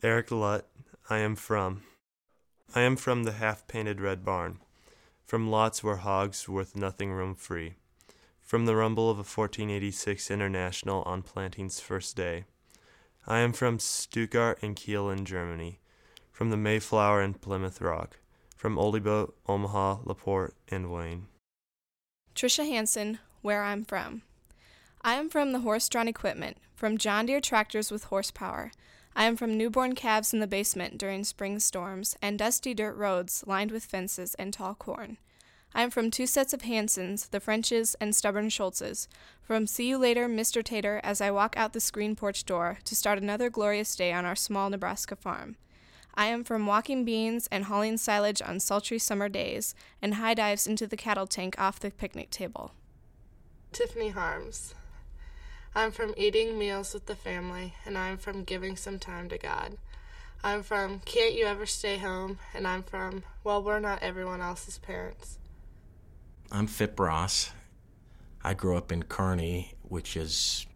Eric Lutt, I am from. I am from the half painted red barn, from lots where hogs worth nothing roam free, from the rumble of a 1486 International on planting's first day. I am from Stuttgart and Kiel in Germany, from the Mayflower and Plymouth Rock, from Oldeboat, Omaha, LaPorte, and Wayne. Trisha Hanson, where I'm from. I am from the horse drawn equipment, from John Deere tractors with horsepower. I am from newborn calves in the basement during spring storms and dusty dirt roads lined with fences and tall corn. I am from two sets of Hansons, the Frenches and stubborn Schultzes. From see you later, Mr. Tater, as I walk out the screen porch door to start another glorious day on our small Nebraska farm. I am from walking beans and hauling silage on sultry summer days and high dives into the cattle tank off the picnic table. Tiffany Harms. I'm from eating meals with the family, and I'm from giving some time to God. I'm from Can't You Ever Stay Home, and I'm from Well, We're Not Everyone Else's Parents. I'm Phip Ross. I grew up in Kearney, which is,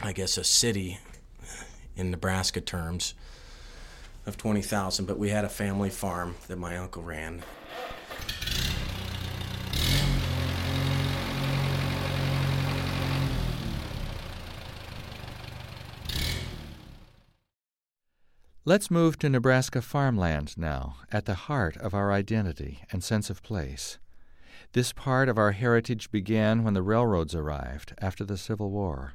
I guess, a city in Nebraska terms of 20,000, but we had a family farm that my uncle ran. Let's move to Nebraska farmland now, at the heart of our identity and sense of place. This part of our heritage began when the railroads arrived after the Civil War.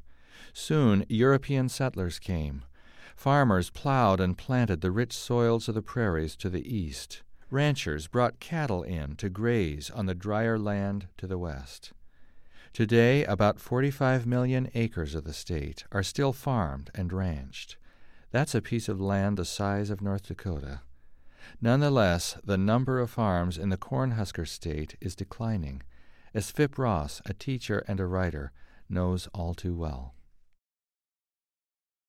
Soon European settlers came. Farmers plowed and planted the rich soils of the prairies to the east. Ranchers brought cattle in to graze on the drier land to the west. Today, about 45 million acres of the state are still farmed and ranched. That's a piece of land the size of North Dakota. Nonetheless, the number of farms in the Cornhusker state is declining, as Phip Ross, a teacher and a writer, knows all too well.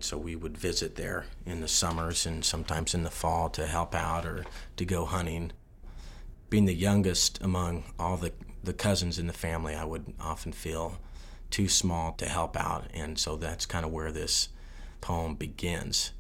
So we would visit there in the summers and sometimes in the fall to help out or to go hunting. Being the youngest among all the, the cousins in the family, I would often feel too small to help out, and so that's kind of where this poem begins.